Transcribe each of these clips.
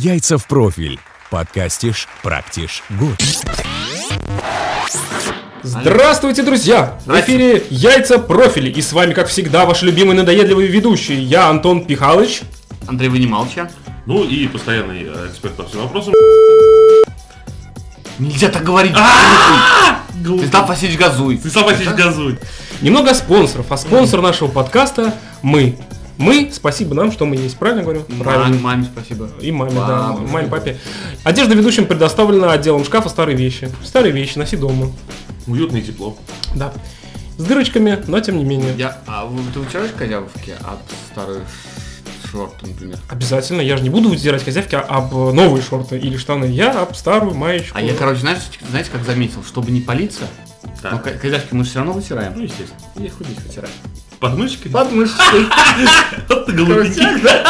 Яйца в профиль. Подкастишь, практишь, год. Здравствуйте, друзья! В эфире Яйца профили. И с вами, как всегда, ваши любимые надоедливые ведущие. Я Антон Пихалыч. Андрей Вынималча. Ну и постоянный э, эксперт по всем вопросам. Нельзя так говорить. Ты стал посечь газуй. Ты сам посидишь газуй. Немного спонсоров. А спонсор нашего подкаста мы. Мы, спасибо нам, что мы есть. Правильно говорю? Правильно. Маме, маме спасибо. И маме, да. Маме, папе. Одежда ведущим предоставлена отделом шкафа старые вещи. Старые вещи, носи дома. Уютно и тепло. Да. С дырочками, но тем не менее. Я, а вы- ты вытираешь козявки от старых шорт, например? Обязательно. Я же не буду вытирать козявки об новые шорты или штаны. Я об старую маечку. А я, короче, знаешь, знаете, как заметил, чтобы не палиться, Так. но ко- козявки мы же все равно вытираем. Ну, естественно. Я их вот здесь вытираю. Подмышкой? Подмышкой. Вот ты голубенький, да?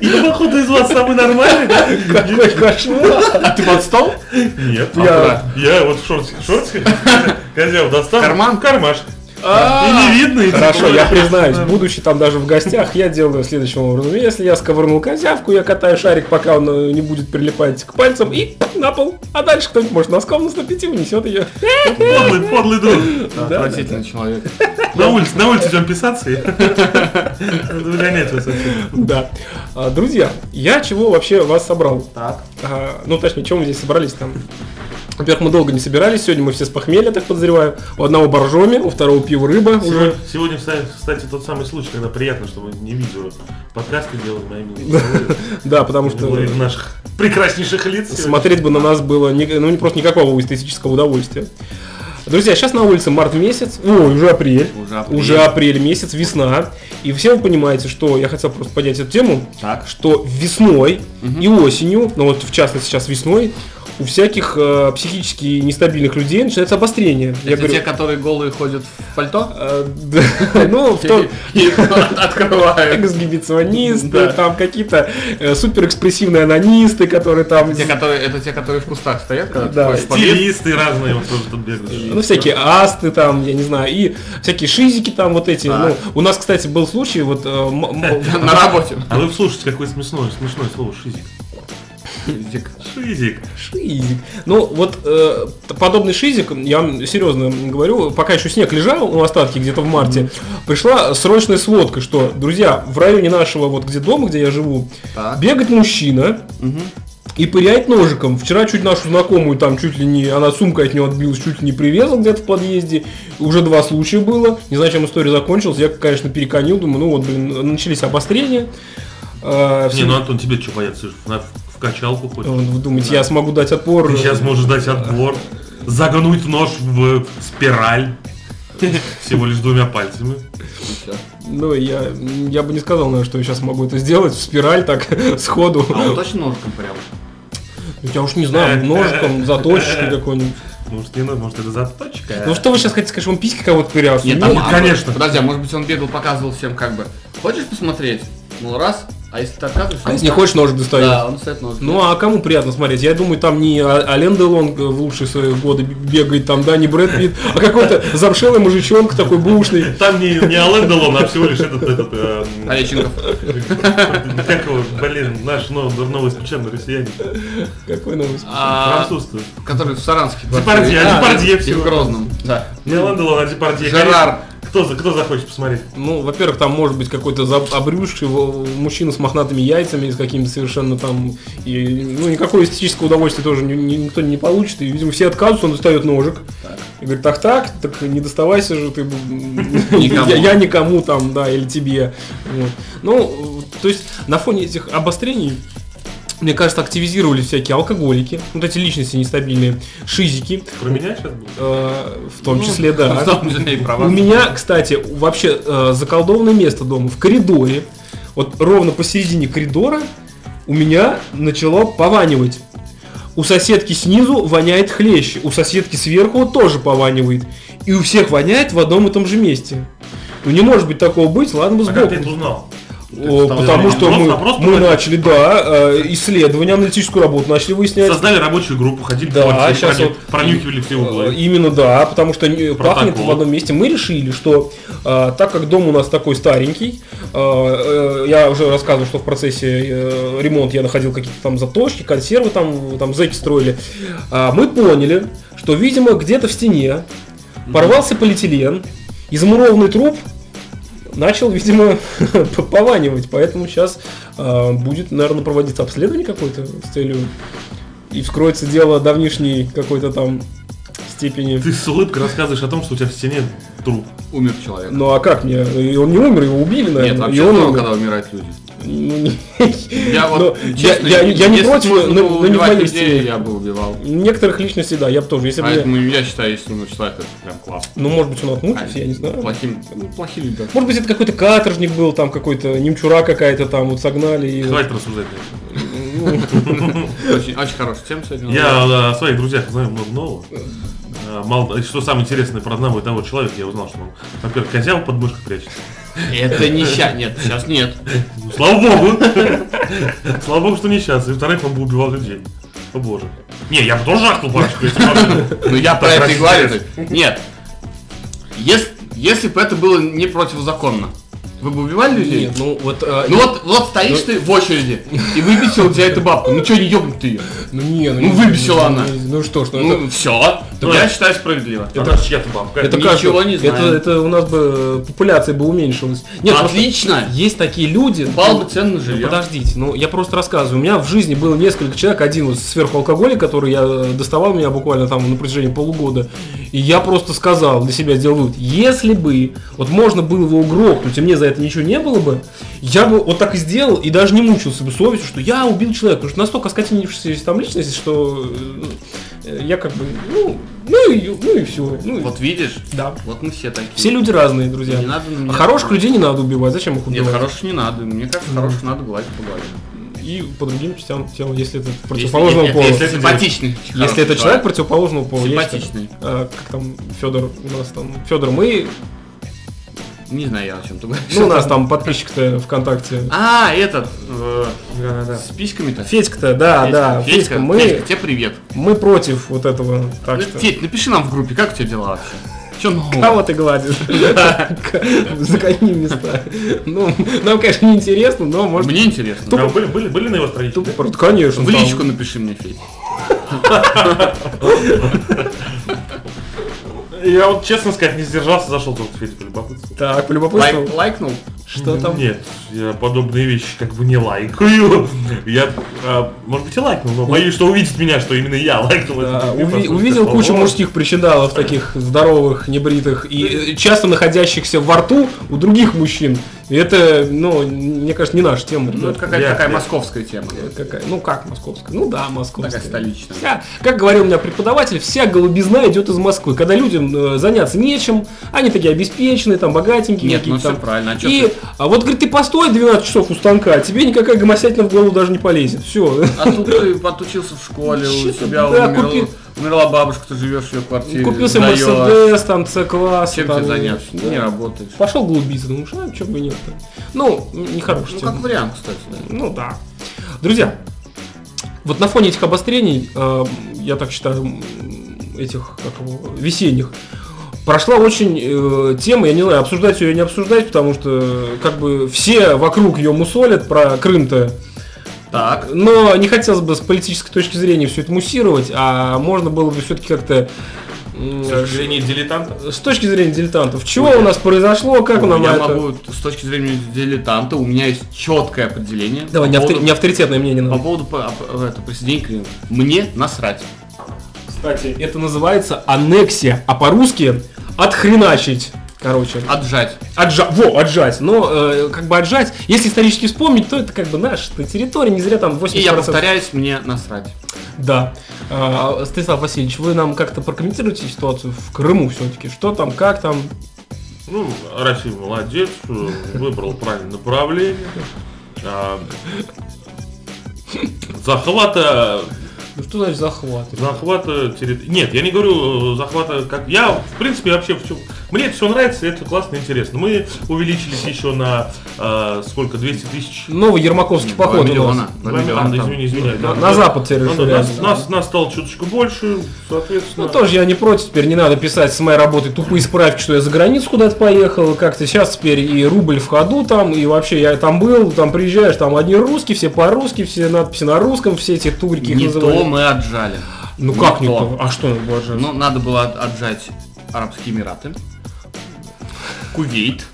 Я, походу, из вас самый нормальный, да? Какой кошмар! А ты под стол? Нет. Я- Я вот в шортиках, шортиках, козяв достал. Карман? Кармашек. И не видно. и Хорошо, я признаюсь, будучи там даже в гостях, я делаю следующим образом. Если я сковырнул козявку, я катаю шарик, пока он э, не будет прилипать к пальцам, и на пол. А дальше кто-нибудь может носком наступить и унесет ее. Подлый, подлый друг. Отвратительный человек. На улице, на улице идем писаться выгонять вас. Да. А, Друзья, я чего вообще вас собрал? Так. А, Ну, точнее, чем мы здесь собрались там? Во-первых, мы долго не собирались, сегодня мы все с похмелья, так подозреваю. У одного боржоми, у второго пива рыба уже. Сегодня, сегодня, кстати, тот самый случай, когда приятно, что мы не видео подкасты делаем моими. Да, потому что наших прекраснейших лиц. смотреть бы на нас было ну, не просто никакого эстетического удовольствия. Друзья, сейчас на улице март месяц, ой, уже апрель. Уже апрель. Уже апрель месяц, весна. И все вы понимаете, что я хотел просто поднять эту тему, Так. что весной и осенью, ну вот в частности сейчас весной, у всяких э, психически нестабильных людей начинается обострение. Я Это говорю, те, которые голые ходят в пальто? э, ну, в том, открывают. эксгибиционисты, там какие-то э, суперэкспрессивные анонисты, которые там... Те, которые, это те, которые в кустах стоят, когда Да. Стилисты разные вот тоже тут бегают. Ну, всякие асты там, я не знаю, и всякие шизики там вот эти. Ну, у нас, кстати, был случай, вот... э, На работе. А вы слушайте, какое смешное, смешное слово шизик. Шизик. Шизик. Ну, вот э, подобный шизик, я вам серьезно говорю, пока еще снег лежал, ну, остатки где-то в марте, пришла срочная сводка, что, друзья, в районе нашего, вот где дома, где я живу, Так. бегает мужчина и пыряет ножиком. Вчера чуть нашу знакомую, там чуть ли не, она сумка от нее отбилась, чуть ли не привезла где-то в подъезде. Уже два случая было. Не знаю, чем история закончилась. Я, конечно, переконил, думаю, ну вот, блин, начались обострения. А, Не, все- ну Антон, тебе что бояться? В, качалку ходишь. Вот Вы думаете, я смогу дать отпор? Ты сейчас можешь дать отбор, загнуть нож в спираль всего лишь двумя пальцами. Ну, я, я бы не сказал, наверное, что я сейчас могу это сделать в спираль так сходу. А он точно ножиком прям? Я уж не знаю, ножиком, заточечкой какой-нибудь. Может, не надо, может, это заточка. Ну что вы сейчас хотите сказать, что он письки кого-то пырял? Нет, Ну, там, а, конечно. Подожди, а может быть он бегал, показывал всем как бы. Хочешь посмотреть? Ну раз, а если ты отказываешься? А если не так- хочешь, ножик достает. Да, он стоит ножик. Ну а кому приятно смотреть? Я думаю, там не А- Ален Делон в лучшие свои годы бегает, там, да, не Брэд Питт, а какой-то замшелый мужичонка такой бушный. Там не, не Ален Делон, а всего лишь этот, этот, эм, Олеченков. как его, блин, наш нов- новоиспеченный россиянин, Какой новость? А, француз который в Саранске. Депардье, А, Депардье и в. Грозном. Да. Не Ален Делон, а Депардье. Жерар. Кто, за- кто захочет посмотреть? Ну, во-первых, там может быть какой-то обрюзший мужчина с мохнатыми яйцами, с какими-то совершенно там... И, ну, никакого эстетического удовольствия тоже ни- ни- никто не получит. И, видимо, все отказываются, он достает ножик. И говорит, так, так, так не доставайся же ты. Я, никому там, да, или тебе. Ну, то есть, на фоне этих обострений мне кажется, активизировались всякие алкоголики, вот эти личности нестабильные, шизики, Про меня сейчас будет? э, в том числе, да. В том числе и про У меня, кстати, вообще э, заколдованное место дома в коридоре. Вот ровно посередине коридора у меня начало пованивать. У соседки снизу воняет хлеще, у соседки сверху тоже пованивает. И у всех воняет в одном и том же месте. Ну не может быть такого быть, ладно бы А как ты это сбоку. узнал? Потому что просто- мы, просто мы начали, да, э, исследование, аналитическую работу начали выяснять. Создали рабочую группу, ходили Да, по квартире, щас прони- вот- пронюхивали все Э, углы. Именно да, потому что Протокол. пахнет в одном месте. Мы решили, что э, так как дом у нас такой старенький, э, э, я уже рассказывал, что в процессе э, ремонта я находил какие-то там заточки, консервы там, там зэки строили. А мы поняли, что, видимо, где-то в стене порвался полиэтилен, и замурованный труп начал, видимо, пованивать. Поэтому сейчас э, будет, наверное, проводиться обследование какое-то с целью и вскроется дело давнишней какой-то там степени. Ты с улыбкой рассказываешь о том, что у тебя в стене труп. Умер человек. Ну а как мне? И он не умер, его убили, наверное. Нет, и вообще он здорово, умер. когда умирают люди. Ну, не- Я вот, Но я, честно, я- я не если против, но, было но не в убивать моей людей, стиле. я бы убивал. Некоторых личностей, да, я бы тоже. Если Поэтому я считаю, если умер человек, это прям классно. Ну, может быть, он отмучился, я не знаю. Плохим, ну, плохие ребята. Может быть, это какой-то каторжник был, там какой-то немчура какая-то там, вот согнали. И... Хватит рассуждать. Очень, очень хорошая тема сегодня. Я о своих друзьях знаю много нового. Э, Мало, что самое интересное про одного и того человека, я узнал, что он, во-первых, козял под мышкой прячет. Это не ща, нет, сейчас нет. Ну, слава богу! Слава богу, что не сейчас. И во-вторых, он бы убивал людей. О боже. Не, я бы тоже жахнул парочку, если бы можно. Ну я про это и говорю. Нет. Если, если бы это было не противозаконно, вы бы убивали людей? Нет, ну вот... э, Ну вот, вот стоишь ты в очереди и выбесил тебя эту бабку. Ну что, не ёбнуть ты ее? ну не, ну, ну, выбесила ну, она. не- Ну что ж, ну, это... Ну. Я считаю справедливо. Это чья-то бабка. Это Ничего как- не это, знаю. это у нас бы э, популяция бы уменьшилась. Нет, просто Отлично. есть такие люди. Упал бы цены на Ну, жилье. подождите, ну я просто рассказываю. У меня в жизни было несколько человек, один вот сверху алкоголик, который я э, доставал меня буквально там на протяжении полугода. И я просто сказал, для себя сделал вывод, если бы вот можно было его угрохнуть, и мне за это ничего не было бы, я бы вот так и сделал, и даже не мучился бы совестью, что я убил человека. Потому что настолько оскотинившаяся там личность, что э, я как бы, ну, ну и, ну и все. Ну, Вот видишь? да. Вот мы все такие. Все люди разные, друзья. Не надо на А хороших людей не надо убивать. Зачем их Нет, убивать? хороших не надо. Мне кажется, хороших надо гладить по голове. И по другим частям тела, если это Если, противоположного если- пола. если Если, симпатичный. это человек противоположного пола. считаю. Симпатичный. А, как там Федор у нас там. Федор, мы. Не знаю я о чем ты говоришь. Ну, у нас там подписчик-то ВКонтакте. А, этот. э. С письками-то. Федька-то, да, да. Федька, Федька, мы, Федька, тебе привет. мы против вот этого. Так что. Федь, напиши нам в группе, как у тебя дела вообще? Че нового? Кого ты гладишь? Загони места. Ну, нам, конечно, не интересно, но может Мне интересно. Тупо- А были, были, были на его страничке? Тупо конечно. В личку напиши мне, Федь. Я вот, честно сказать, не сдержался, зашел только в Федя полюбопытствовал. Так, полюбопытствовал. Лайк, лайкнул? Что там? Нет, я подобные вещи как бы не лайкаю. Я, а, может быть, и лайкнул, но боюсь, что увидит меня, что именно я лайкнул. Да, этот уви- увидел кучу «О, мужских причиндалов, таких здоровых, небритых и э, часто находящихся во рту у других мужчин. Это, ну, мне кажется, не наша тема. Ну, это какая-то Я- такая я- московская тема. Какая? Ну как московская? Ну да, московская. Такая столичная. Вся- как говорил у меня преподаватель, вся голубизна идет из Москвы. Когда людям э, заняться нечем, они такие обеспеченные, там богатенькие. Нет, ну все правильно. А И ты- а вот, говорит, ты постой 12 часов у станка, а тебе никакая гомосятина в голову даже не полезет. Все. А тут ты подучился в школе, у тебя да, умерла, купи- умерла бабушка, ты живешь в ее квартире. Купился сдаёшь. Мерседес, там, С-класс. Чем там, тебе заняться? да. Ты не работаешь. Пошел глубиться, думаешь, а что бы и нет-то. Ну, нехорошая Ну, тема. как вариант, кстати. да. Ну да. Друзья, вот на фоне этих обострений, э, я так считаю, этих как его, весенних, прошла очень э, тема, я не знаю, обсуждать ее или не обсуждать, потому что э, как бы все вокруг ее мусолят про Крым-то. Так. Но не хотелось бы с политической точки зрения все это муссировать, а можно было бы все-таки как-то С точки зрения дилетанта. с точки зрения дилетантов, чего у нас произошло, как у нас я это... могу, с точки зрения дилетанта, у меня есть четкое определение. Давай, по не, поводу- не авторитетное мнение По надо. поводу по- это, присоединения к Крыму. Мне насрать. Кстати, это называется аннексия, а по-русски отхреначить. Короче, Отжать. отжать, во, отжать. Но э, как бы отжать, если исторически вспомнить, то это как бы наша территория, не зря там 80%. И я повторяюсь, мне насрать. Да. А, Станислав Васильевич, вы нам как-то прокомментируете ситуацию в Крыму все-таки? Что там, как там? Ну, Россия молодец, э, выбрал правильное направление. А, Захвата Ну что значит захват? Захвата территории. Нет, я не говорю э, захвата как. Я, в принципе, вообще в чем. Мне это все нравится, это классно и интересно. Мы увеличились еще на э, сколько? 200 тысяч. Новый Ермаковский Два поход у нас. миллиона. Миллиона извини, извини. На, на запад теперь Ну, нас, нас, нас стало чуточку больше, соответственно. Ну, тоже я не против, теперь не надо писать с моей работы тупые справки, что я за границу куда-то поехал, как-то сейчас теперь и рубль в ходу там, и вообще я там был, там приезжаешь, там одни русские, все по-русски, все надписи на русском, все эти турки Не называли. то мы отжали. Ну не как не то. то? А что надо было отжать? Ну, надо было от- отжать Арабские Эмираты, Кувейт,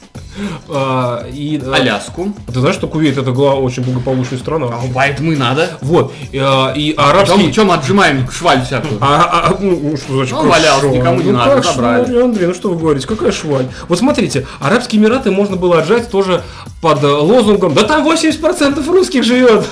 А, и, а, Аляску. Ты знаешь, что Кувейт это гла- очень благополучная страна? А поэтому и надо. Вот, и, а, и арабский... чем отжимаем шваль всякую? А, а, а, ну, ну, что значит Ну, валялся, никому не ну, надо, как забрали. шваль, Андрей, ну что вы говорите, какая шваль? Вот смотрите, Арабские Эмираты можно было отжать тоже под э, лозунгом, да там 80% русских живет.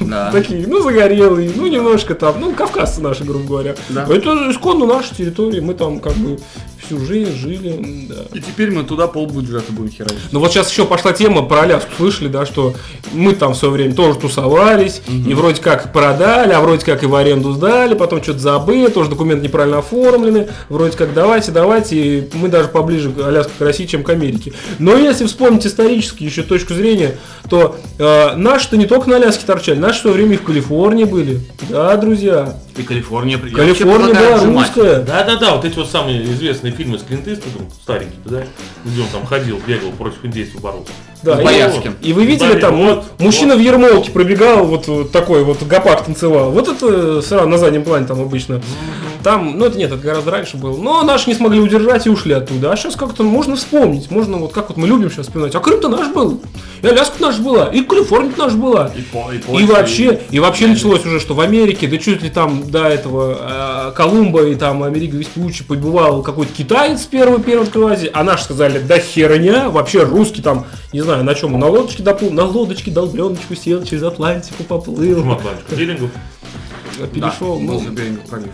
Да. Такие, ну, загорелые, ну, немножко там, ну, кавказцы наши, грубо говоря. Да. Это исконно наша территория, мы там как бы всю жизнь жили, да. И теперь мы туда полбюджета будем херачить. Ну вот сейчас еще пошла тема про Аляску, слышали, да, что мы там в свое время тоже тусовались, и вроде как продали, а вроде как и в аренду сдали, потом что-то забыли, тоже документы неправильно оформлены, вроде как давайте, давайте, и мы даже поближе к Аляске к России, чем к Америке. Но если вспомнить исторически еще точку зрения, то э, наши-то не только на Аляске торчали, наши в свое время и в Калифорнии были. Да, друзья. И Калифорния. я Калифорния была отжимать. русская. Да-да-да, вот эти вот самые известные фильмы с Клинт Иствудом, старенькие, да, где он там ходил, бегал против индейцев боролся. Да, В и- Боярске. И вы видели Да, там, вот, вот, мужчина в ермолке пробегал, вот, вот такой вот гопак танцевал. Вот это сразу на заднем плане там обычно. Там, ну это нет, это гораздо раньше было. Но наши не смогли удержать и ушли оттуда. А сейчас как-то можно вспомнить. Можно вот как вот мы любим сейчас вспоминать. А Крым-то наш был. И Аляска наша была. И Калифорния наша была. И, по- и, И Польша, вообще, и вообще началось уже, что в Америке, да чуть ли там до этого э, Колумба и там Америка Веспуччи побывал какой-то китаец первый, первый открыватель, а наши сказали, да херня, вообще русский там, не знаю, на чем, на лодочке доплыл, на лодочке долбленочку сел, через Атлантику поплыл, Атлантику. Диллингов. Да, перешел. был ну, Берингов пролив.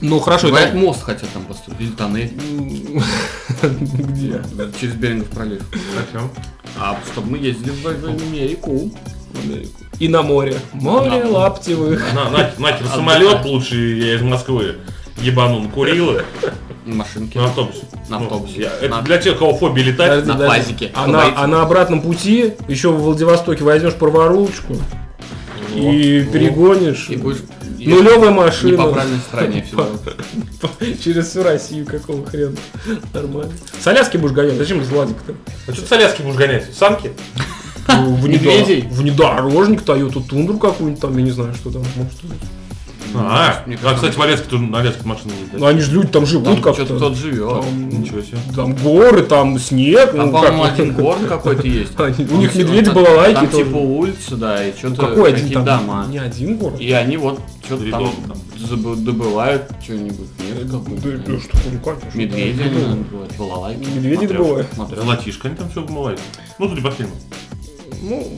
ну хорошо, Говорят, это- мост хотят там построить. Или тоннель где? через Берингов пролив. Зачем? А чтобы мы ездили в, в Америку. И на море. Море На- лаптевых. На, на, нахер самолет лучше я из Москвы ебану на Курилы На машинке. на автобусе. На Ну, автобусе. я- это На- для тех, у кого фобия летать. Подожди, на пазике. А на, а на обратном пути еще в Владивостоке возьмешь праворучку и Во, перегонишь. И будешь Нулевая не машина. по правильной стороне всего. Через всю Россию, какого хрена. Нормально. С Аляски будешь гонять, зачем из Владика-то? А что ты с Аляски будешь гонять? Самки? Ну? Внедорожник, Тойоту Тундру какую-нибудь там, я не знаю, что там. Может, А, мне а, кажется, кстати, в Аляске тоже на Аляске машины ездят. ну, они же люди там живут Там как-то. что-то кто-то живет. Там, Ничего себе. там горы, там снег. Там, ну, по-моему, как- один город какой-то есть. У них всё- медведи, балалайки Там типа улица, да, и Ну, что-то какой один дома. Не один город. И они вот что-то там добывают что-нибудь. Нет, да, что, ну, конечно. Медведи, они, добывают, балалайки. Медведи добывают. они там все вымывают. Ну, судя по фильму. Ну,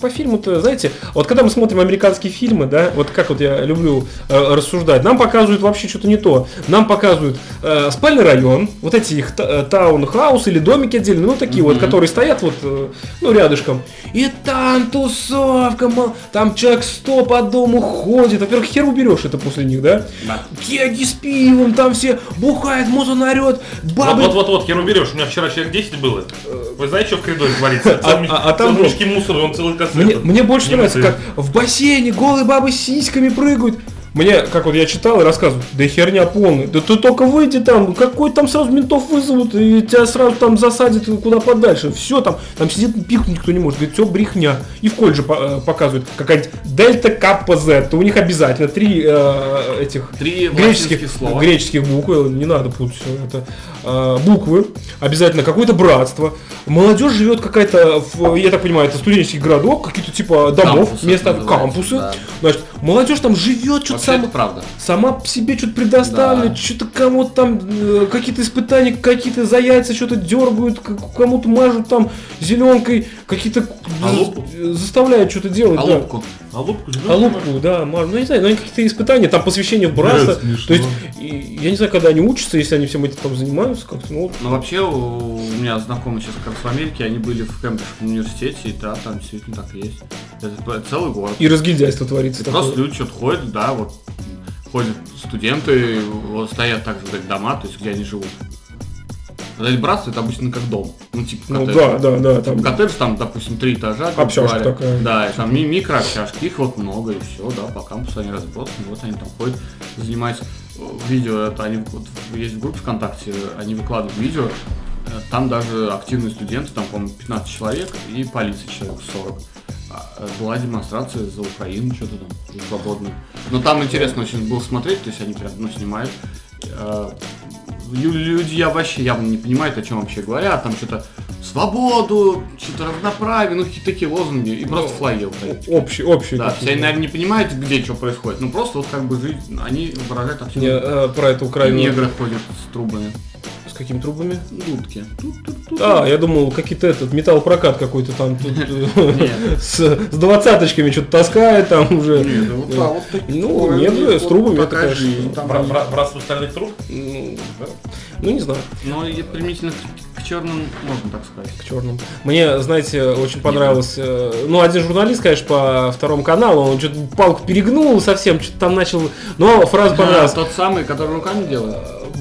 по фильму-то, знаете, вот когда мы смотрим американские фильмы, да, вот как вот я люблю э, рассуждать, нам показывают вообще что-то не то. Нам показывают э, спальный район, вот эти их та- э, таунхаус или домики отдельные, ну такие вот, которые стоят вот, э, ну рядышком. И там тусовка, там человек сто по дому ходит. Во-первых, хер уберешь это после них, да? Да. Кеги с пивом, там все бухают, музон орет, бабы Вот-вот-вот, хер уберешь. У меня вчера человек 10 было. Вы знаете, что в коридоре творится? Целый а- а там мешки мусора, он целый кассет. Мне, мне больше Не нравится, мусор. как в бассейне голые бабы с сиськами прыгают. Мне, как вот я читал и рассказывал, да херня полная. Да ты только выйди там, какой там сразу ментов вызовут, и тебя сразу там засадят куда подальше. Все там, там сидит пихнуть никто не может. Говорит, все брехня. И в колледже э, показывают какая-нибудь дельта каппа Z. То у них обязательно три э, этих Три греческих, слова. греческих букв, не надо путать всё это, а, буквы, обязательно какое-то братство. Молодежь живет какая-то, в, я так понимаю, это студенческий городок, какие-то типа домов, Кампусы места, кампусы. да. Значит, молодежь там живет, что-то сам, правда. сама по себе что-то предоставляет, Да. что-то кому-то там э, какие-то испытания, какие-то за яйца что-то дергают, кому-то мажут там зеленкой, какие-то А э, заставляют что-то делать. да. Алупку. А лупку А лупку, да, мажут. Ну, не знаю, но они какие-то испытания, там посвящение в братство. Да. То есть, и- я не знаю, когда они учатся, если они всем этим там занимаются, как-то, ну. Но вообще у меня знакомые сейчас как раз в Америке, они были в Кембриджском университете, и да, там действительно так есть. Это целый город. и разгильдяйство творится. Просто такое. люди что-то ходят, да, вот. ходят студенты, вот стоят так сказать, дома, то есть где они живут. Сказать братство это обычно как дом. Ну, типа Ну коттедж. да, да, да. Там... Коттедж там, допустим, три этажа. Общажка такая. Да, и там ми- микрообщажки, их вот много, и все, да, по кампусу они разбросаны, вот они там ходят, занимаются. Э, Видео, это они вот есть в группе ВКонтакте, они выкладывают видео, э, там даже активные студенты, там, по-моему, 15 человек, и полиция человек 40. А, э, Была демонстрация за Украину, что-то там, за свободную. Но там интересно очень было смотреть, то есть они прям, ну, снимают. Лю- Люди я вообще явно не понимают, о чем вообще говорят, там что-то свободу, что-то равноправие, ну какие-то такие лозунги, и просто флаги украинские. Общий, общий. Да, все, наверное, не понимают, где что происходит. Ну просто вот как бы жить, они выражают Не, активно. э, про эту Украину. негры ходят с трубами. Какими трубами? Дудки. А, я думал, какие-то этот металлопрокат какой-то там тут, Нет. с, двадцаточками что-то таскает там уже. Ну, негры с трубами, это, конечно, Бра- бра- Братство стальных труб? Ну. Ну, не знаю, Но и примитивно к, черным можно так сказать. к черным. Мне, знаете, очень понравилось. э, Ну, один журналист, конечно, по второму каналу, он что-то палку перегнул совсем, что-то там начал. Но фраза понравилась. Тот самый, который руками делает.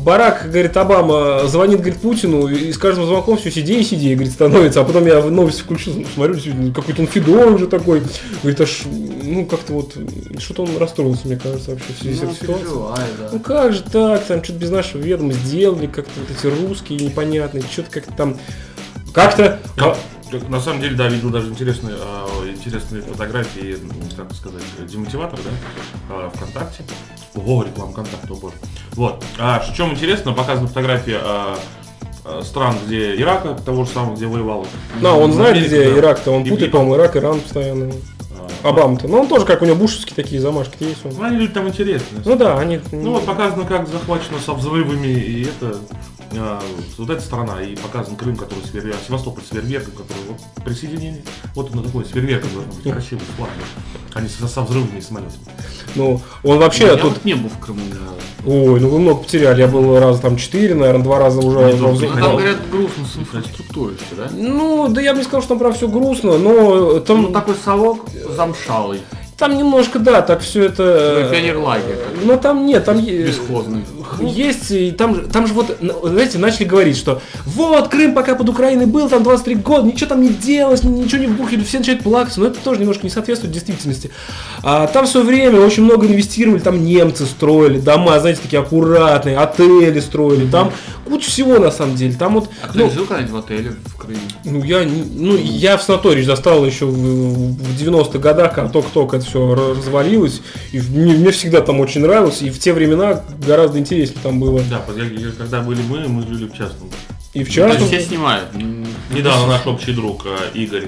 Барак, говорит, Обама звонит, говорит, Путину, и с каждым звонком все сидей и сидей, говорит, становится. А потом я в новости включил, смотрю, какой-то он фидор уже такой. Говорит, аж, ну, как-то вот, что-то он расстроился, мне кажется, вообще в связи с Ну, этой ситуацией. да. Ну как же так, там что-то без нашего ведома сделали, как-то вот эти русские непонятные, что-то как-то там, как-то... Я, на самом деле, да, видел даже интересные, а, интересные фотографии, м, как сказать, демотиватор, да, а, ВКонтакте. Ого, реклама ВКонтакте, о боже. Вот. А в чем интересно, показаны фотографии а, а, стран, где Ирака, того же самого, где воевал. Ну, он знает, Америка, где да. Ирак-то, он И- путает, по-моему, Ирак, Иран постоянно. А, Обама-то. Ну, он тоже, как у него бушевские такие замашки есть. Он. Ну, они люди там интересные. Ну да, они... Ну вот показано, как захвачено со взрывами, и это а, вот эта страна, и показан Крым, который с фейерверком, Севастополь с фейерверком, который вот присоединение. Вот оно такое, с фейерверком должно быть красивый, славный, а не со, со взрывами и самолетами. Ну, он вообще Я тут... вот не был в Крыму разу. Ой, ну вы много потеряли. Я был раза там четыре, наверное, два раза уже. Не, во ну, взрыв- Ну, там, говорят, грустно с инфраструктурой да? Ну, да я бы не сказал, что там прям все грустно, но там, Ну, такой совок замшалый. Там немножко, да, так все это... Такой пионерлагерь. Ну там нет, там е- Бесхозный. есть, и там, там же вот, знаете, начали говорить, что вот, Крым пока под Украиной был, там 23 года, ничего там не делалось, ни- ничего не вбухали, все начинают плакаться, но это тоже немножко не соответствует действительности. А, там в свое время очень много инвестировали, там немцы строили, дома, знаете, такие аккуратные, отели строили, там куча всего на самом деле, там вот, А кто ну, жил когда-нибудь в отеле в Крыме? ну, я, ну, я в санатории застал еще в, в 90-х годах, когда только-только это все развалилось. И мне, мне всегда там очень нравилось. И в те времена гораздо интереснее там было. Да, когда были мы, мы жили в частном. И в частном... все снимают. Недавно наш общий друг э, Игорь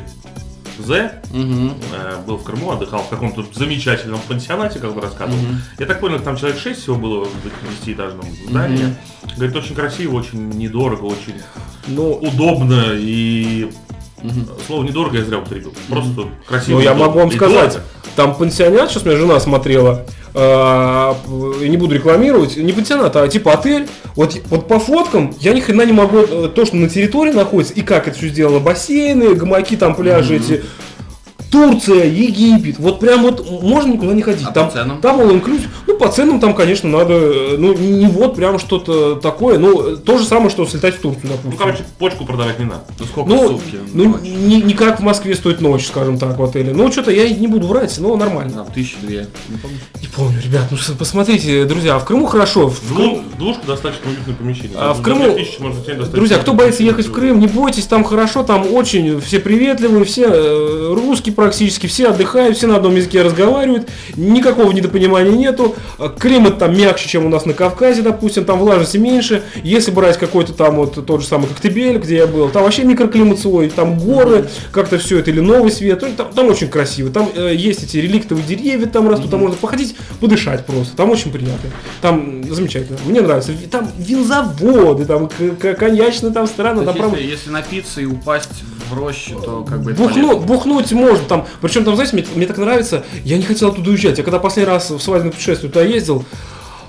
З мгм. э, был в Крыму, отдыхал в каком-то замечательном пансионате, как бы рассказывал. Мгм. Я так понял, там человек 6 всего было в 10-этажном здании. Мгм. Говорит, очень красиво, очень недорого, очень Ну, удобно и Мгм. слово недорого я зря употребил. Просто красиво. ну, я могу вам сказать, дорого. там пансионат, сейчас меня жена смотрела, а, я не буду рекламировать, не пансионат, а типа отель. Вот, вот по фоткам я ни хрена не могу э, то, что на территории находится, и как это все сделано, бассейны, гамаки, там пляжи эти. Турция, Египет, вот прям вот можно никуда не ходить. А там, по ценам? Там all inclusive. Ну, по ценам там, конечно, надо, э, ну, не, вот прям что-то такое, ну, э, то же самое, что слетать в Турцию, допустим. Ну, короче, почку продавать не надо. Ну сколько Ну, сутки? ну не, не как в Москве стоит ночь, скажем так, в отеле. Ну, что-то я не буду врать, но нормально. Там тысячи две. Не помню. Не помню, ребят, ну что, посмотрите, друзья, а в Крыму хорошо. В Крым- Дву- Двушка достаточно уютное помещение. А в Крыму- 2000 можно Друзья, кто боится ехать в. Крым, не бойтесь, там хорошо, там очень все приветливые, все э, русские практически, все отдыхают, все на одном языке разговаривают, никакого недопонимания нету. А Климат там мягче, чем у нас на Кавказе, допустим, там влажности меньше. Если брать какой-то там вот тот же самый Коктебель, где я был, там вообще микроклимат свой, там горы, как-то все это, или новый свет, ну, там, там очень красиво. Там э, есть эти реликтовые деревья, там растут, там можно походить, подышать просто, там очень приятно. Там замечательно, мне нравится. Там винзаводы, там к- к- коньячные там страны, То там прям если, напиться и упасть в рощу, то как бы Бухну, бухнуть можно там. Причем там, знаете, мне, мне так нравится, я не хотел оттуда уезжать. Я когда последний раз в свадебное путешествие туда ездил,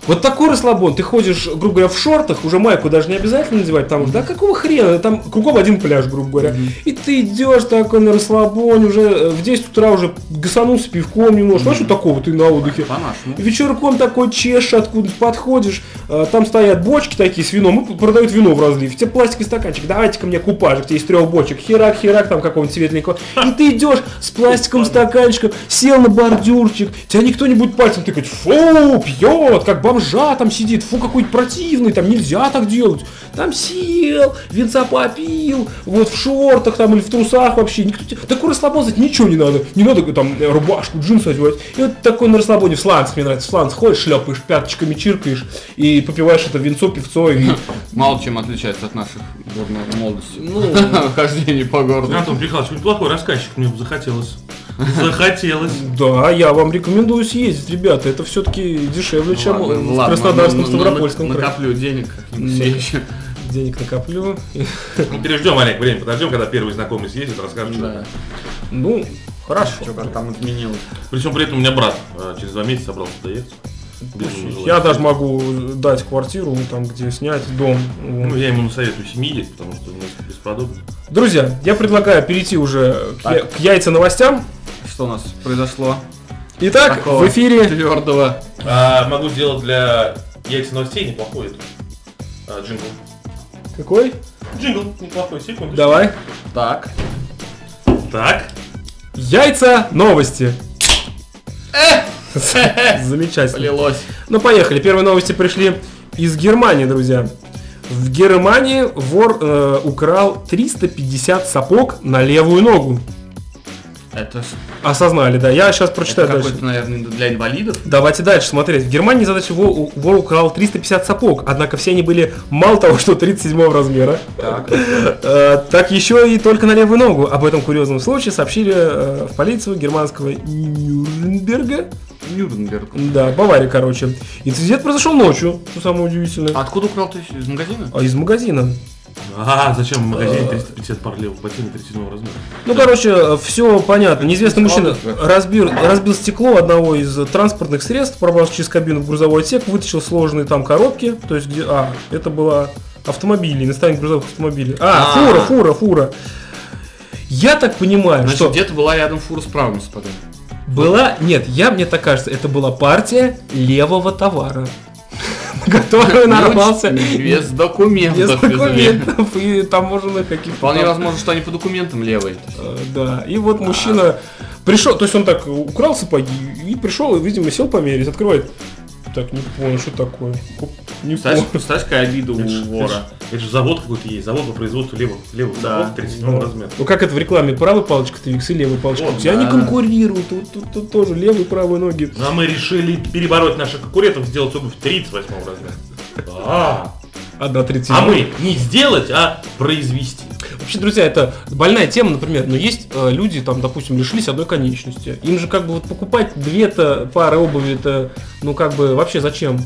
Вот такой расслабон. Ты ходишь, грубо говоря, в шортах, уже майку даже не обязательно надевать, потому что, да какого хрена, там кругом один пляж, грубо говоря. И ты идешь такой на расслабоне, уже э, в 10 утра уже гасанулся пивком немножко. А что такого ты на отдыхе? По-нашему. Вечерком такой чешешь, откуда подходишь, э, там стоят бочки такие с вином, и продают вино в разлив. Тебе пластиковый стаканчик, давайте ко мне купажик, тебе из трех бочек, херак, херак, там какого-нибудь светленького. И ты идешь с пластиковым стаканчиком, сел на бордюрчик, тебя никто не будет пальцем тыкать, фу, пьет, как бомжа там сидит, фу, какой противный, там нельзя так делать. Там сел, винца попил, вот в шортах там или в трусах вообще. Никто тебе... Такой расслабон, знаете, ничего не надо. Не надо там э, рубашку, джинсы одевать. И вот такой на расслабоне в сланц, мне нравится, в сланц ходишь, шлепаешь, пяточками чиркаешь и попиваешь это винцо, певцо и... Мало чем отличается от наших горной молодости. Ну, Хождение по городу. Антон Михайлович, неплохой рассказчик, мне бы захотелось. Захотелось. да, я вам рекомендую съездить, ребята. Это все-таки дешевле, чем в Краснодарском, ну, ну, Ставропольском крае. Накоплю денег как-нибудь Ну. Денег накоплю. Ну, переждем, Олег, время подождем, когда первый знакомый съездит, расскажет, что Да. Ну, хорошо. Что там изменилось? Причем при этом у меня брат э, через два месяца собрался доехать. Я даже могу дать квартиру, там, где снять дом. Ну, Вот. я ему насоветую с ними ездить, потому что у нас бесподобно. Друзья, я предлагаю перейти уже к, я- Так. к яйца новостям. Что у нас произошло? Итак, Такого в эфире Твердого. А, могу сделать для яйца новостей неплохой этот, а, джингл. какой? Джингл неплохой, секунду. Давай. Так. Так. Яйца новости. Замечательно. Полилось. Ну, поехали. Первые новости пришли из Германии, друзья. В Германии вор э, украл 350 сапог на левую ногу. Это, Осознали, да. Я сейчас это прочитаю дальше. какой-то, наверное, для инвалидов. Давайте дальше смотреть. В Германии задача вор, вор украл 350 сапог, однако все они были мало того, что 37 размера, Так. э, так еще и только на левую ногу. Об этом курьезном случае сообщили э, в полицию германского Нюрнберга. Нюрнберг. Да, Бавария, короче. Инцидент произошел ночью, что самое удивительное. А откуда украл ты из магазина? А из магазина. А, зачем в магазине 350 пар левых ботинок 37 размера? Ну, короче, все понятно. Неизвестный мужчина разбил, разбил стекло одного из транспортных средств, пробрался через кабину в грузовой отсек, вытащил сложные там коробки. То есть, где... А, это была автомобиль, иностранных грузовых автомобилей. А, А. фура, фура, фура. Я так понимаю, Значит, что где-то была рядом фура с правыми сапогами. была... Нет, я, мне так кажется, это была партия левого товара, на которую нарвался Без документов. без документов и таможенных каких-то... Вполне возможно, что они по документам левые. Э, Да, и вот мужчина пришел, то есть он так украл сапоги и пришел, и, видимо, сел померить, открывает. Так, не понял, что такое. Не понял. представляешь, какая обида у вора. Это же завод какой-то есть, завод по производству левых, левых Да. сапог 37 размера. Ну как это в рекламе? Правая палочка TVX и левая палочка TVX. И они да. конкурируют. Тут, тут- тут тоже левые и правые ноги. Ну, а мы решили перебороть наших конкурентов, сделать обувь 38 размера. А, Одна 37. а мы не сделать, а произвести. Вообще, друзья, это больная тема, например, но есть э, люди, там, допустим, лишились одной конечности. Им же как бы вот покупать две-то пары обуви, это, ну как бы вообще зачем?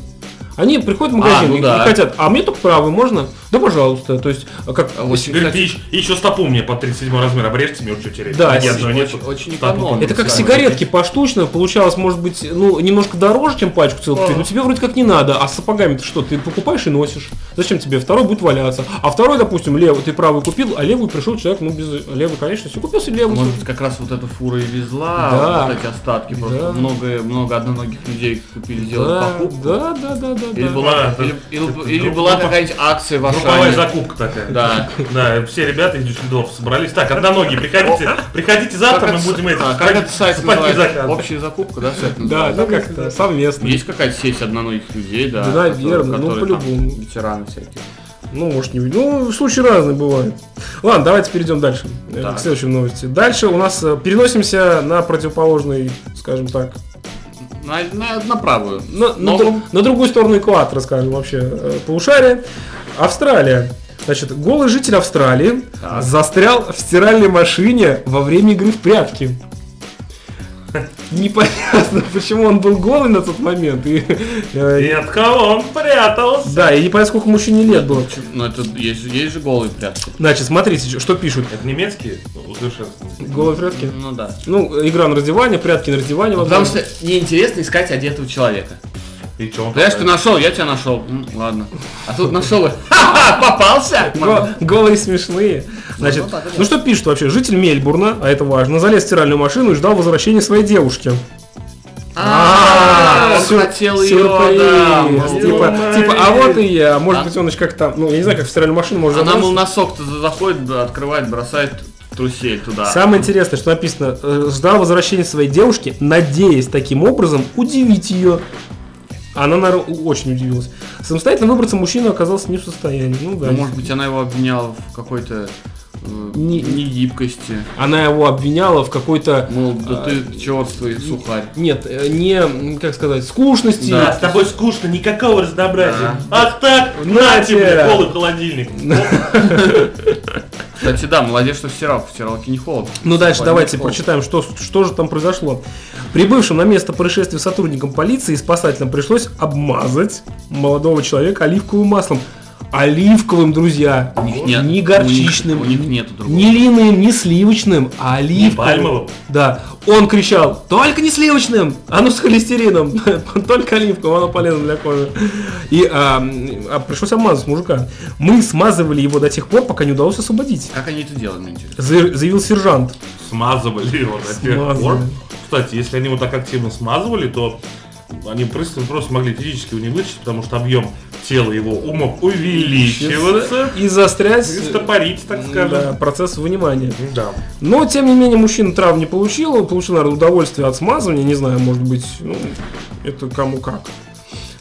Они приходят в магазин ну и, да. и хотят, а мне только правый, можно? Да, пожалуйста. То есть, а как... А Очень, Говорит, кстати, еще, еще стопу мне по 37 размер обрежьте, мне что терять. Да, Нет, очень- ну, нет, очень- экономно. Это как сигаретки поштучно, получалось, может быть, ну, немножко дороже, чем пачку целых купить, но тебе вроде как не надо, а с сапогами ты что, ты покупаешь и носишь. Зачем тебе? Второй будет валяться. А второй, допустим, левый, ты правый купил, а левый пришел человек, ну, без левой конечности, купил себе левую. Может быть, как раз вот эта фура и везла Да. вот эти остатки. Просто Да. много, много одноногих людей купили, сделали да, покупку. да, да, да, да, Или да. была, Да, или, это- или- это или была какая-нибудь акция в Групповая закупка такая. Да. Да, все ребята из Дюссельдорфа собрались. Так, одноногие, приходите, приходите завтра, Как мы это- будем это, а, как этот сайт называется? Ну. Общая закупка, да, сайт Да, ну как-то совместно. Есть какая-то сеть одноногих людей, да. Да, наверно, ну, по-любому. Ветераны всякие. Ну, может, не Ну, случаи разные бывают. Ладно, давайте перейдем дальше. э, Так. К следующей новости. Дальше у нас э, переносимся на противоположный, скажем так, На, на, на правую. на, на Но- на другую сторону экватора, скажем, вообще, э, полушария. Австралия. Значит, голый житель Австралии Так. застрял в стиральной машине во время игры в прятки. Непонятно, почему он был голый на тот момент. И, э, И от кого он прятался? да, и непонятно, сколько мужчине лет было. Ну, это есть, же- есть же голые прятки. Значит, смотрите, что пишут. Это немецкие усовершенствования? Голые прятки? Ну да. Ну, игра на раздевание, прятки на раздевание. Потому возможно. что неинтересно искать одетого человека. И что я что нашел, я тебя нашел. М, Ладно. А тут нашел и ха-ха, попался. Го- Голые смешные. Значит, так и ну что пишет вообще? Житель Мельбурна, а это важно, залез в стиральную машину и ждал возвращения своей девушки. А, Сюр- хотел ее, сюрприз. да. Типа, типа, а вот и я. Может А- быть, он еще как там, ну, я не знаю, как в стиральную машину можно Она, мол, забраться. носок-то заходит, да, открывает, бросает трусей туда. Самое интересное, что написано, э, ждал возвращения своей девушки, надеясь таким образом удивить ее. Она, наверное, очень удивилась. Самостоятельно выбраться мужчина оказался не в состоянии. Ну да. Ну, может быть, она его обвиняла в какой-то э, Не- негибкости. Она его обвиняла в какой-то... Мол, да ты черствый сухарь. Нет, э, не, как сказать, скучности. Да. С тобой скучно, никакого разнообразия. Да. Ах так, На тебе. полый холодильник. Кстати, да, молодец, что в стиралке. В стиралке не холодно. Ну дальше давайте прочитаем, что, что же там произошло. Прибывшим на место происшествия сотрудникам полиции и спасателям пришлось обмазать молодого человека оливковым маслом. Оливковым, друзья. У них нет. Не горчичным. У них, у них нету другого. Не линым, не сливочным, а оливковым. пальмовым? Да. Он кричал, только не сливочным, оно с холестерином, только оливковым, оно полезно для кожи. И а, а, пришлось обмазать мужика. Мы смазывали его до тех пор, пока не удалось освободить. Как они это делают, мне интересно. За- Заявил сержант. Смазывали его до тех Смазывали. пор. Кстати, если они его так активно смазывали, то они просто, просто могли физически его не вытащить, потому что объем тела его мог увеличиваться И застрять и стопорить, так скажем. да, процесс вынимания. Да. Но, тем не менее, мужчина травм не получил. Он получил, наверное, удовольствие от смазывания. Не знаю, может быть, ну, это кому как.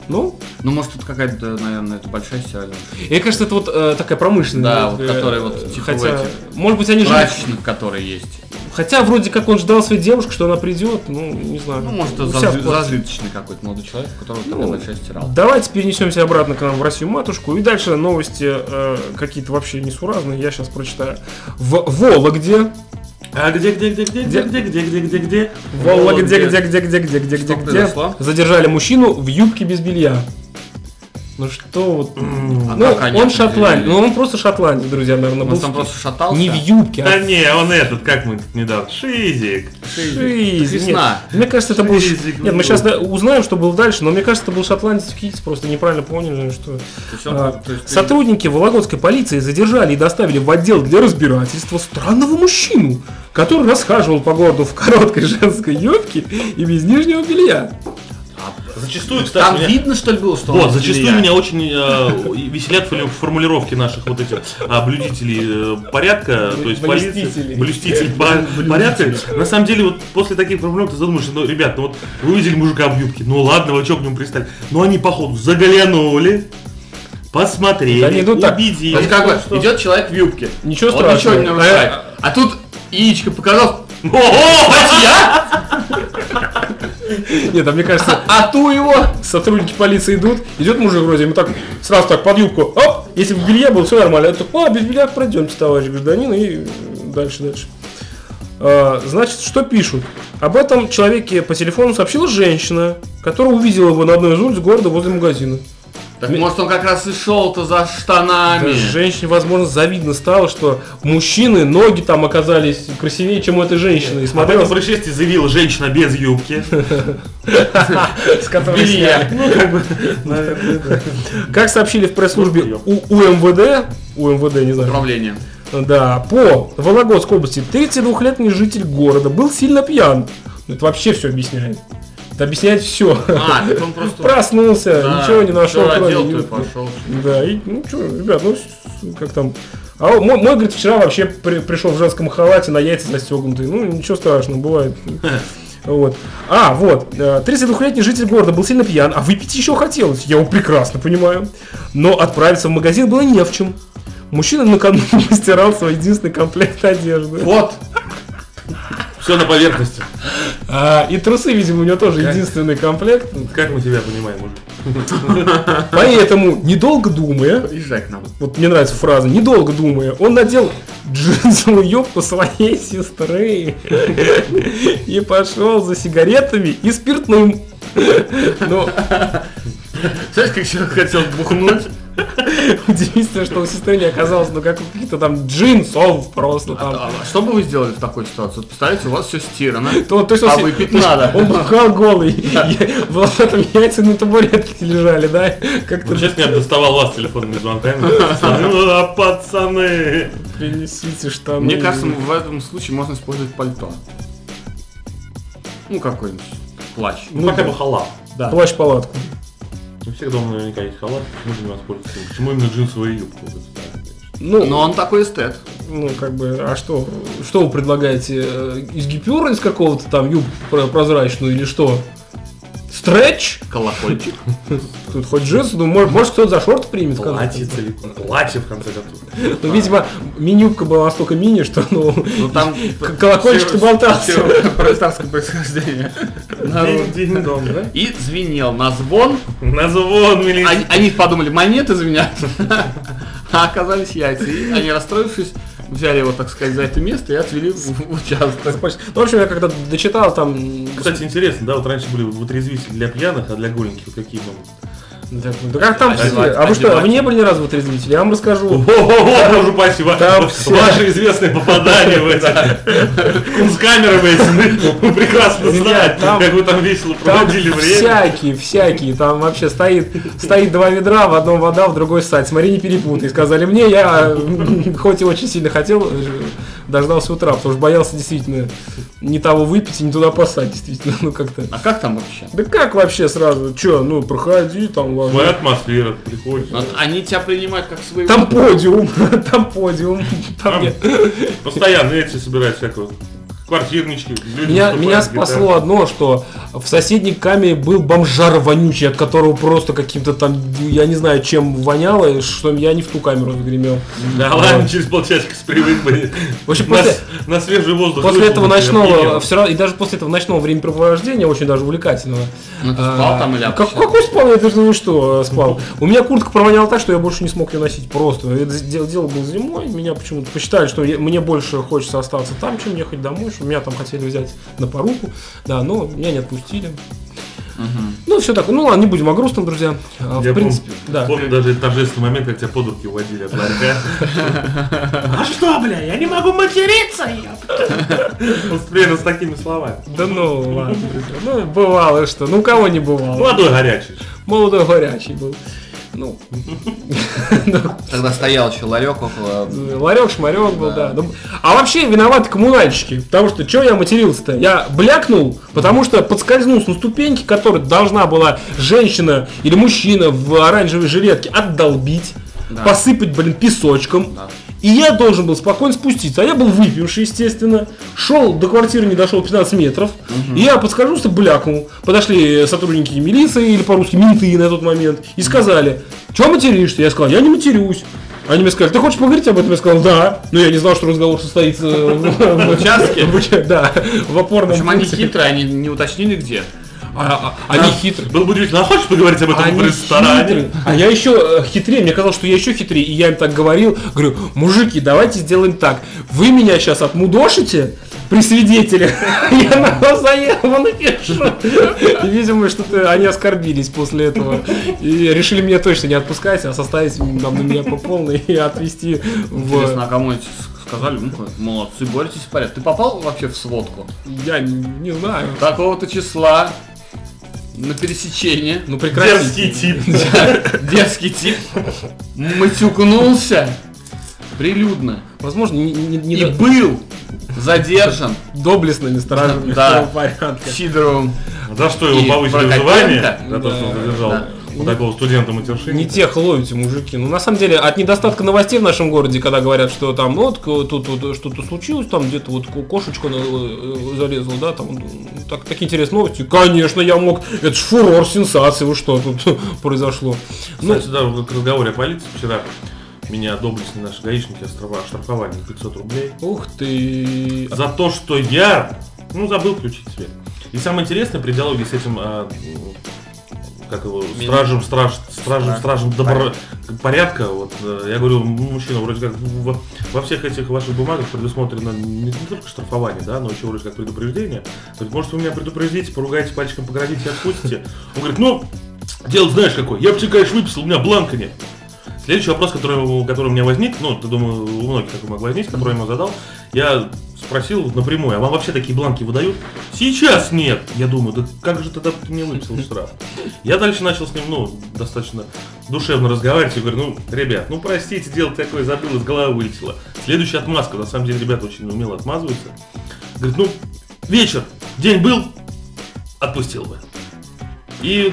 Ну, Ну, может, тут какая-то, наверное, это большая стиральная. мне кажется, это вот э, такая промышленная. Да, вот, вот э, которая вот, типа, Хотя, в этих может быть, они же... Прачечных, которые есть. Хотя, вроде как он ждал своей девушки, что она придет. Ну, не знаю. Ну, может, это квартире. зажиточный какой-то молодой человек, у которого такая Ну, большая стиралка. Давайте перенесемся обратно к нам в Россию матушку. И дальше новости э, какие-то вообще несуразные. Я сейчас прочитаю. В Вологде. А где, где, где, где, где, где, где, где, где, где? В Вологде, где, где, где, где, где, где, где, Что где. произошло? Задержали мужчину в юбке без белья. Ну что вот. А Ну, как он шотландец. Ну, он просто шотландец, друзья, наверное, Он был. там просто шатался. Не в юбке, Да а не, он этот, как мы тут недавно, Шизик. Шиз. Весна. Нет, Мне кажется, это был... Шизик, Нет, мы ну. сейчас узнаем, что было дальше, но мне кажется, это был шотландец в ките, просто неправильно поняли, что... То есть он, А, то есть ты- Сотрудники Вологодской полиции задержали и доставили в отдел для разбирательства странного мужчину, который расхаживал по городу в короткой женской юбке и без нижнего белья. Зачастую, кстати, Там меня- видно, что ли, было, что он Вот, зачастую меня очень э, веселят формулировки наших вот этих а, блюдителей э, порядка, то есть полиции, по- порядка. На самом деле, вот после таких формулировок ты задумаешься, ну, ребят, ну вот вы увидели мужика в юбке, ну ладно, вы что к нему пристали? Но они, походу, заглянули, посмотрели, Да они идут так. То убедились. есть, как бы, что- идет человек в юбке. Ничего он страшного. ничего не нарушает. А- А тут яичко показал, Ого! Нет, а мне кажется, а ту его. сотрудники полиции идут, идет мужик вроде, ему так сразу так под юбку, оп, если бы белье было, все нормально. Это, а, без белья пройдемте, товарищ гражданин, и дальше, дальше. А, значит, что пишут? Об этом человеке по телефону сообщила женщина, которая увидела его на одной из улиц города возле магазина. Так может он как раз и шел-то за штанами. Женщине, возможно, завидно стало, что мужчины, ноги там оказались красивее, чем у этой женщины. И Об смотрел, этом происшествии заявила женщина без юбки. с которой сняли. Ну, как бы, наверное, да. Как сообщили в пресс-службе у УМВД, УМВД, не знаю, Управление. да, по Вологодской области 32-летний житель города был сильно пьян. Это вообще все объясняет. Это объясняет все. А, он просто... Проснулся, Да, ничего не нашел, кроме и пошел. Да, и, ну что, ребят, ну как там. А он- мой, мой, говорит, вчера вообще при- пришел в женском халате на яйца застегнутые. Ну, ничего страшного, бывает. Вот. А, вот. э, 32-летний житель города был сильно пьян, а выпить еще хотелось. Я его прекрасно понимаю. Но отправиться в магазин было не в чем. Мужчина накануне постирал свой единственный комплект одежды. Вот. Все на поверхности. А, и трусы, видимо, у него тоже единственный комплект. Как мы тебя понимаем уже? Поэтому, недолго думая, Езжай к нам. вот мне нравится фраза, недолго думая, он надел джинсовую юбку своей сестры и пошел за сигаретами и спиртным. Ну, Знаешь, как человек хотел бухнуть, Удивительно, что у сестры не оказалось, ну, как у каких-то там джинсов просто А, там. а что бы вы сделали в такой ситуации? Представляете, у вас все стирано, То, то, что а выпить надо. Он бухал голый. Вот там яйца на табуретке лежали, да? Как-то Вот сейчас я доставал вас телефонными звонками. Ну, а, пацаны. принесите штаны. Мне кажется, в этом случае можно использовать пальто. Ну, какой-нибудь плащ. Ну, хотя бы халат. Да. Плащ-палатку. У всех дома наверняка есть халат. Почему бы не воспользоваться? Почему именно джинсовую юбку? Ну, Но он такой эстет. ну, как бы, а что? Что вы предлагаете? Э, Из гипюра из какого-то там про- прозрачную или что? Стретч? Колокольчик. Тут хоть джинсы, ну, может, может кто-то за шорты примет. Платье целиком. Платье, в конце концов. Ну, видимо, мини-юбка была настолько мини, что, ну, Ну там колокольчик-то болтался. Пролетарское происхождение. И звенел на звон. На звон, они подумали, монеты звенят. А оказались яйца. И они, расстроившись, взяли его, так сказать, за это место и отвели в, в участок. Ну, в общем, я когда дочитал, там... Кстати, интересно, да, вот раньше были вытрезвители для пьяных, а для голеньких вот какие могут? Да, да как там все? А вы что, а вы не были ни разу в отрезвителе? Я вам расскажу. О, боже спасибо. Там все- Ваши известные попадания в эти кунсткамеры в эти. Прекрасно там- как вы там весело проводили время. всякие, всякие. Там вообще стоит, стоит два ведра, в одном вода, в другой ссать. Смотри, не перепутай. Сказали мне, я хоть и очень сильно хотел, э, дождался утра, потому что боялся действительно не того выпить и не туда поссать, действительно. Ну как-то. А как там вообще? Да как вообще сразу? Че, ну проходи, там ладно. Своя атмосфера, приходишь. Они тебя принимают как своего. Там подиум, там подиум. Там Там нет. Постоянно эти собирают всякую квартирнички. люди Меня, меня гитары. спасло одно, что в соседней камере был бомжар вонючий, от которого просто каким-то там, я не знаю, чем воняло, что я не в ту камеру загремел. Да ладно, через полчасика с привык бы. В общем, На после, с- На свежий воздух. после этого ночного, все равно, и даже после этого ночного времяпрепровождения, очень даже увлекательного. Ну ты спал а, там или как? Какой спал? Я даже ну что, спал. У меня куртка провоняла так, что я больше не смог ее носить просто. Это дело, дело было зимой, меня почему-то посчитали, что я- мне больше хочется остаться там, чем ехать домой, что меня там хотели взять на поруку, да, но меня не отпустили. Ну, все так. Ну ладно, не будем о грустном, друзья. А, Я в принципе, помню, да. помню даже торжественный момент, как тебя под руки уводили от ларька. А что, бля, я не могу материться, примерно с такими словами. Да ну ладно. друзья. Ну, бывало что. Ну, у кого не бывало. Молодой горячий. Молодой горячий был. Ну, Тогда стоял еще ларек около. ларек, шмарек был, да. Ну, А вообще виноваты коммунальщики. Потому что, что я матерился-то? Я блякнул, потому что подскользнулся на ступеньке, которой должна была женщина или мужчина в оранжевой жилетке отдолбить, посыпать, блин, песочком. Да. И я должен был спокойно спуститься. А я был выпивший, естественно. Шел до квартиры, не дошел 15 метров. И я подскользнулся, блякнул. Подошли сотрудники милиции, или по-русски менты на тот момент, и сказали, что материшься? Я сказал, я не матерюсь. Они мне сказали, ты хочешь поговорить об этом? Я сказал, да. Но я не знал, что разговор состоится в участке? Да, в опорном Причем они хитрые, они не уточнили где. А- а- Они хитрые. Было бы удивительно, а хочешь поговорить об этом в Они ресторане? хитрые. А я еще э, хитрее, мне казалось, что я еще хитрее, и я им так говорил, говорю, мужики, давайте сделаем так, вы меня сейчас отмудошите при свидетеле, я на вас заяву напишу. И, видимо, что-то они оскорбились после этого, и решили меня точно не отпускать, а составить там на меня по полной и отвезти Интересно, в... а кому сказали, ну молодцы, боретесь в порядке. Ты попал вообще в сводку? Я не, не знаю. Такого-то числа на пересечение. Ну прекрати. Дерзкий тип. Детский тип матюкнулся прилюдно. Возможно, не, не- не И до- был задержан доблестными стражами Да. порядка. Сидоровым. За что его повысили звании? За то, что он задержал да. вот такого студента матершинника. Не тех ловите, мужики. Ну, на самом деле, от недостатка новостей в нашем городе, когда говорят, что там, ну, вот, тут вот что-то случилось, там где-то вот ко- кошечка на- э, залезла, да, там, ну, так, такие интересные новости. Конечно, я мог, это ж фурор, сенсация, вы что тут произошло. Ну, Кстати, да, вот к разговоре о полиции вчера меня доблестные наши гаишники оштрафовали на 500 рублей ух ты. за то, что я, ну, забыл включить свет. И самое интересное, при диалоге с этим, м, как его, стражем, страж, стражем, Страж. стражем добро- порядка, вот, э, я говорю, «Ну, мужчина, вроде как в- во всех этих ваших бумагах предусмотрено не, не только штрафование, да, но еще вроде как предупреждение. То есть, может, вы меня предупредите, поругаете, пальчиком погрозите и отпустите. Он говорит, ну, дело знаешь какое, я бы тебе, конечно, выписал, у меня бланка нет. Следующий вопрос, который, который у меня возник, ну, ты думаю, у многих такой мог возникнуть, который я ему задал, я спросил напрямую, а вам вообще такие бланки выдают? Сейчас нет! Я думаю, да как же тогда ты мне выписал штраф? Я дальше начал с ним, ну, достаточно душевно разговаривать и говорю, ну, ребят, ну, простите, дело такое, забыл, из головы вылетело. Следующая отмазка, на самом деле, ребята очень умело отмазываются. Говорит, ну, вечер, день был, отпустил бы. И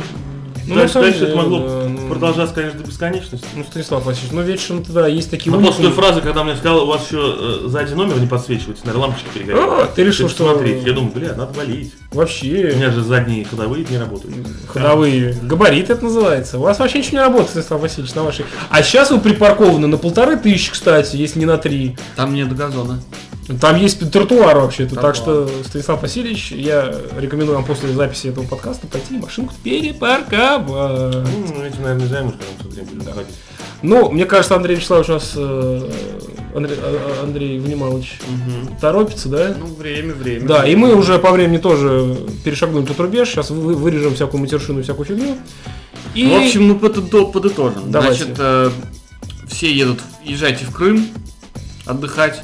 Ну, дальше, дальше это могло да, ну. продолжаться, конечно, до бесконечности. Ну, Станислав Васильевич, ну вечером тогда есть такие Но после той фразы, когда мне сказал, у вас еще э, сзади номер не подсвечивается, наверное, лампочки перегорели. А, ты решил, что- смотреть. Я думаю, бля, надо валить. У Вообще, меня же задние ходовые не работают. ходовые габариты это называется. У вас вообще ничего не работает, Станислав Васильевич, на вашей. А сейчас вы припаркованы на полторы тысячи, кстати, если не на три. Там нет газона. Там есть тротуар вообще-то, так что, Станислав Васильевич, я рекомендую вам после записи этого подкаста пойти машинку перепарковать. Ну, этим, наверное, займусь, когда мы будем ходить. Ну, мне кажется, Андрей Вячеславович у нас, э, Андрей, а- а- Андрей Внималович, торопится, да? Ну, время, время. Да, и мы уже по времени тоже перешагнули тот рубеж, сейчас вы- вырежем всякую матершину и всякую фигню. И... В общем, ну подо- подытожим. Давайте. Значит, э, все едут, езжайте в Крым отдыхать.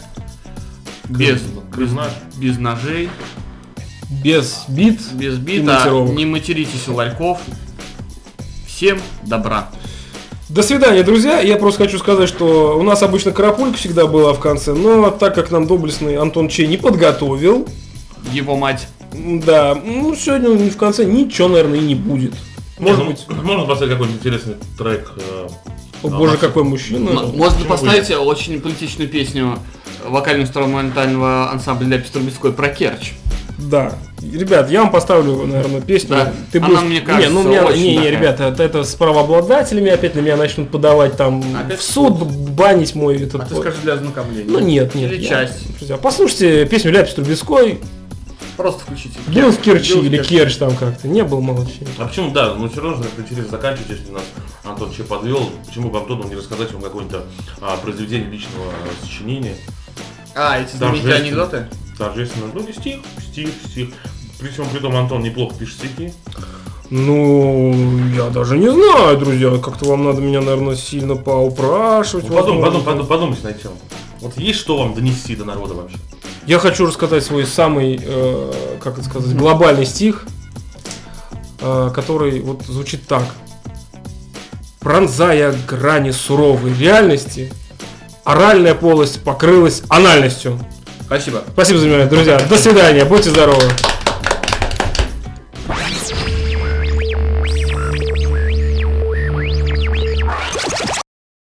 Без, Крым наш. без ножей, без бит. без бита, не материтесь у ларьков. Всем добра. До свидания, друзья. Я просто хочу сказать, что у нас обычно карапулька всегда была в конце, но так как нам доблестный Антон Чей не подготовил, Его мать. да, ну сегодня в конце ничего, наверное, и не будет. Может Может быть, быть, можно поставить какой-нибудь интересный трек. э, о боже, нас- какой мужчина. М- Можно поставить очень политичную песню вокально-инструментального ансамбля для Трубецкой про Керчь. Да. Ребят, я вам поставлю, наверное, песню. Да. Ты Она, будешь- мне не, кажется, ну, у меня- очень не, не, ребята, это, это с правообладателями опять на меня начнут подавать там Опять в суд, банить мой этот. А ты скажи для ознакомления. Ну нет, нет. Или я- часть. Друзья, послушайте песню Ляпис Трубецкой. Просто включите. Был в Керчи или Керчи. Керчь там как-то. Не был молодчик. А почему, да, ну все равно же как-то интересно заканчивать, если нас Антон Че подвел, почему бы Антону не рассказать вам какое-нибудь а, произведение личного а, сочинения, А, эти знаменитые Торжественно. анекдоты? торжественно, ну не стих, стих, стих. Причем при том Антон неплохо пишет стихи. Ну, я даже не знаю, друзья. Как-то вам надо меня, наверное, сильно поупрашивать. Ну, подумай, возможно. подумай, подумай, подумайте над тем. Вот есть что вам донести до народа вообще? Я хочу рассказать свой самый, э, как это сказать, глобальный стих, э, который вот звучит так. Пронзая грани суровой реальности, оральная полость покрылась анальностью. Спасибо. Спасибо за внимание, друзья. До свидания, будьте здоровы.